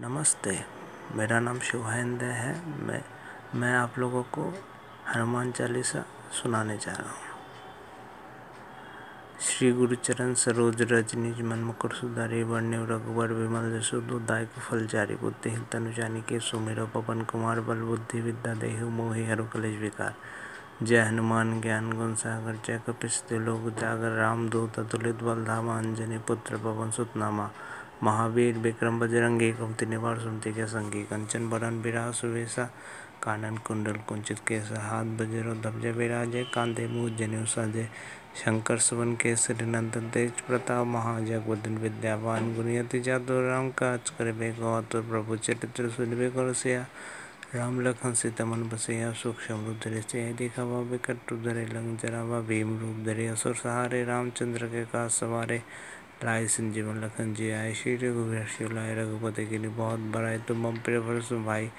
नमस्ते, मेरा नाम शुभेंद्र है। मैं मैं आप लोगों को हनुमान चालीसा सुनाने जा रहा हूँ। श्री गुरुचरण सरोज रजनीज मन मुकुर सुधारी वर्ण्य रघुवर विमल जसु दाय फल जारी। बुद्धि तनुजानी के सुमिरो पवन कुमार, बल बुद्धि विद्या देहु मोहि हरु कलेश विकार। जय हनुमान ज्ञान गुण सागर, जय कपिस लोक जागर, राम दूत बल धामा अंजनी पुत्र पवन सुत नामा महावीर, विक्रम बजरंगी कुमति निवार सुमति के संगी, कंचन बरन बिरा सुवेशा कानन कुंडल, कुंचित केसा हाथ बजरो धब्ज विराजे, कांधे मुँह जनेऊ साजे, शंकर सुवन केसरी नंदन तेज प्रताप महाजगवदन विद्यावान गुणयति जादु, राम काज कर बेगौत प्रभु चरित्र सुनबे कर सिया राम लखन सीता मन बसैया सुख समृद्ध से देखा विकट धरे लंग जरावा, भीम रूप धरे, असुर सहारे, रामचंद्र के का सवारे लाए संजीवन लखन जी आए। श्री रघुवीर शिवलाय रघुपति के लिए बहुत बड़ाई तुम मम प्रिय भरस भाई।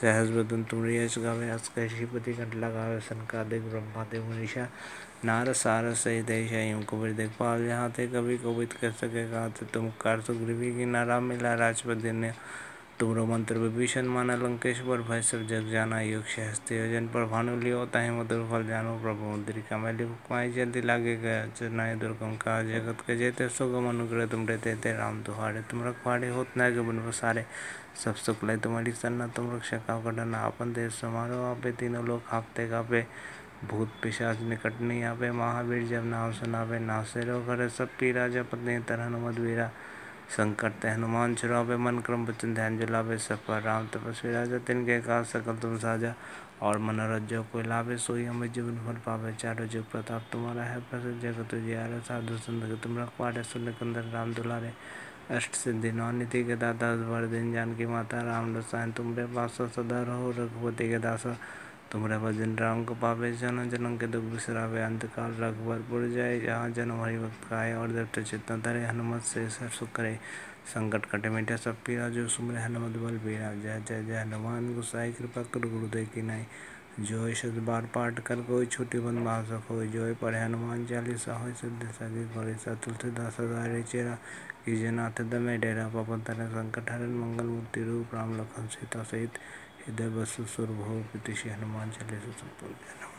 सहज बदन तुम यश गावे अस श्रीपति कंठ लगावे संकादिक ब्रह्मादेव, मनीषा नार सार सही कुबेर देखपाल यहाँ थे कभी कवित कर सके कहा तुम कर सुग्रीवी की नारा मिला राजपति ने तुमरो मंत्र विभीषण माना लंकेश्वर भय सब जग जाना, युग सहस्ते योजन पर भानु लियो, ताहि, मधुर फल जानो, प्रभु, मुद्रिका मैली बुकमाई जल्दी लागे गया चरनाय दुर्गम का जगत के जेते सुगम अनुग्रह तुम रहते थे राम तुहारे तुम रखवाड़े होत न गबन बसारे, सब सुख ले तुम्हारी सन्ना, तुम रक्षा का डरना अपन देश समारोह आपे तीनों लोग हाँकते कापे भूत पिशाच निकट नहीं आवे, महावीर जब नाम सुनावे, नासे रो करे सब पी राजा, पत्नी, तरह, मधवीरा संकट ते हनुमान छुड़ावे मन क्रम बचन ध्यान जलावे सफ़र राम तपस्वी राजा, तिनके का सकल तुम साजा और मनोरथ कोई लाभे, सोई हमें जीवन भर पावे। चारो जो प्रताप तुम्हारा है प्रसिद्ध जगत जियारा साधु संत तुम रखवारे सुन कंदर राम दुलारे। अष्ट सिद्धि, नौ निधि के दाता वर दिन जान की माता, राम रसायन तुमरे पास सदा रहो, रघुपति के दासा। तुमरे भजन राम को पावे जन, जनम के दुख बिसरावे अंतकाल रघुवर पुर जाए, जहाँ जन्म हरि भक्त आए और देवता चित्त धरे, हनुमत से सर सुख करे। संकट कटे मिटे सब पीरा, जो सुमरे हनुमत बल बीरा जय जय जय, हनुमान गुसाई, कृपा कर गुरुदेव की नाई। जोय शब्द बार पाठ कर कोई छोटी बंद भाषा हो जोय पढ़े हनुमान चालीसा हो सिद्ध सदी पढ़े तुलसीदास सदारे चेरा। कीजे नाथ दमे डेरा पवन तरह संकट हरण मंगल मूर्ति रूप, राम लखन सीता सहित। हृदय बसु सुर भो हनुमान चालीसा संपूर्ण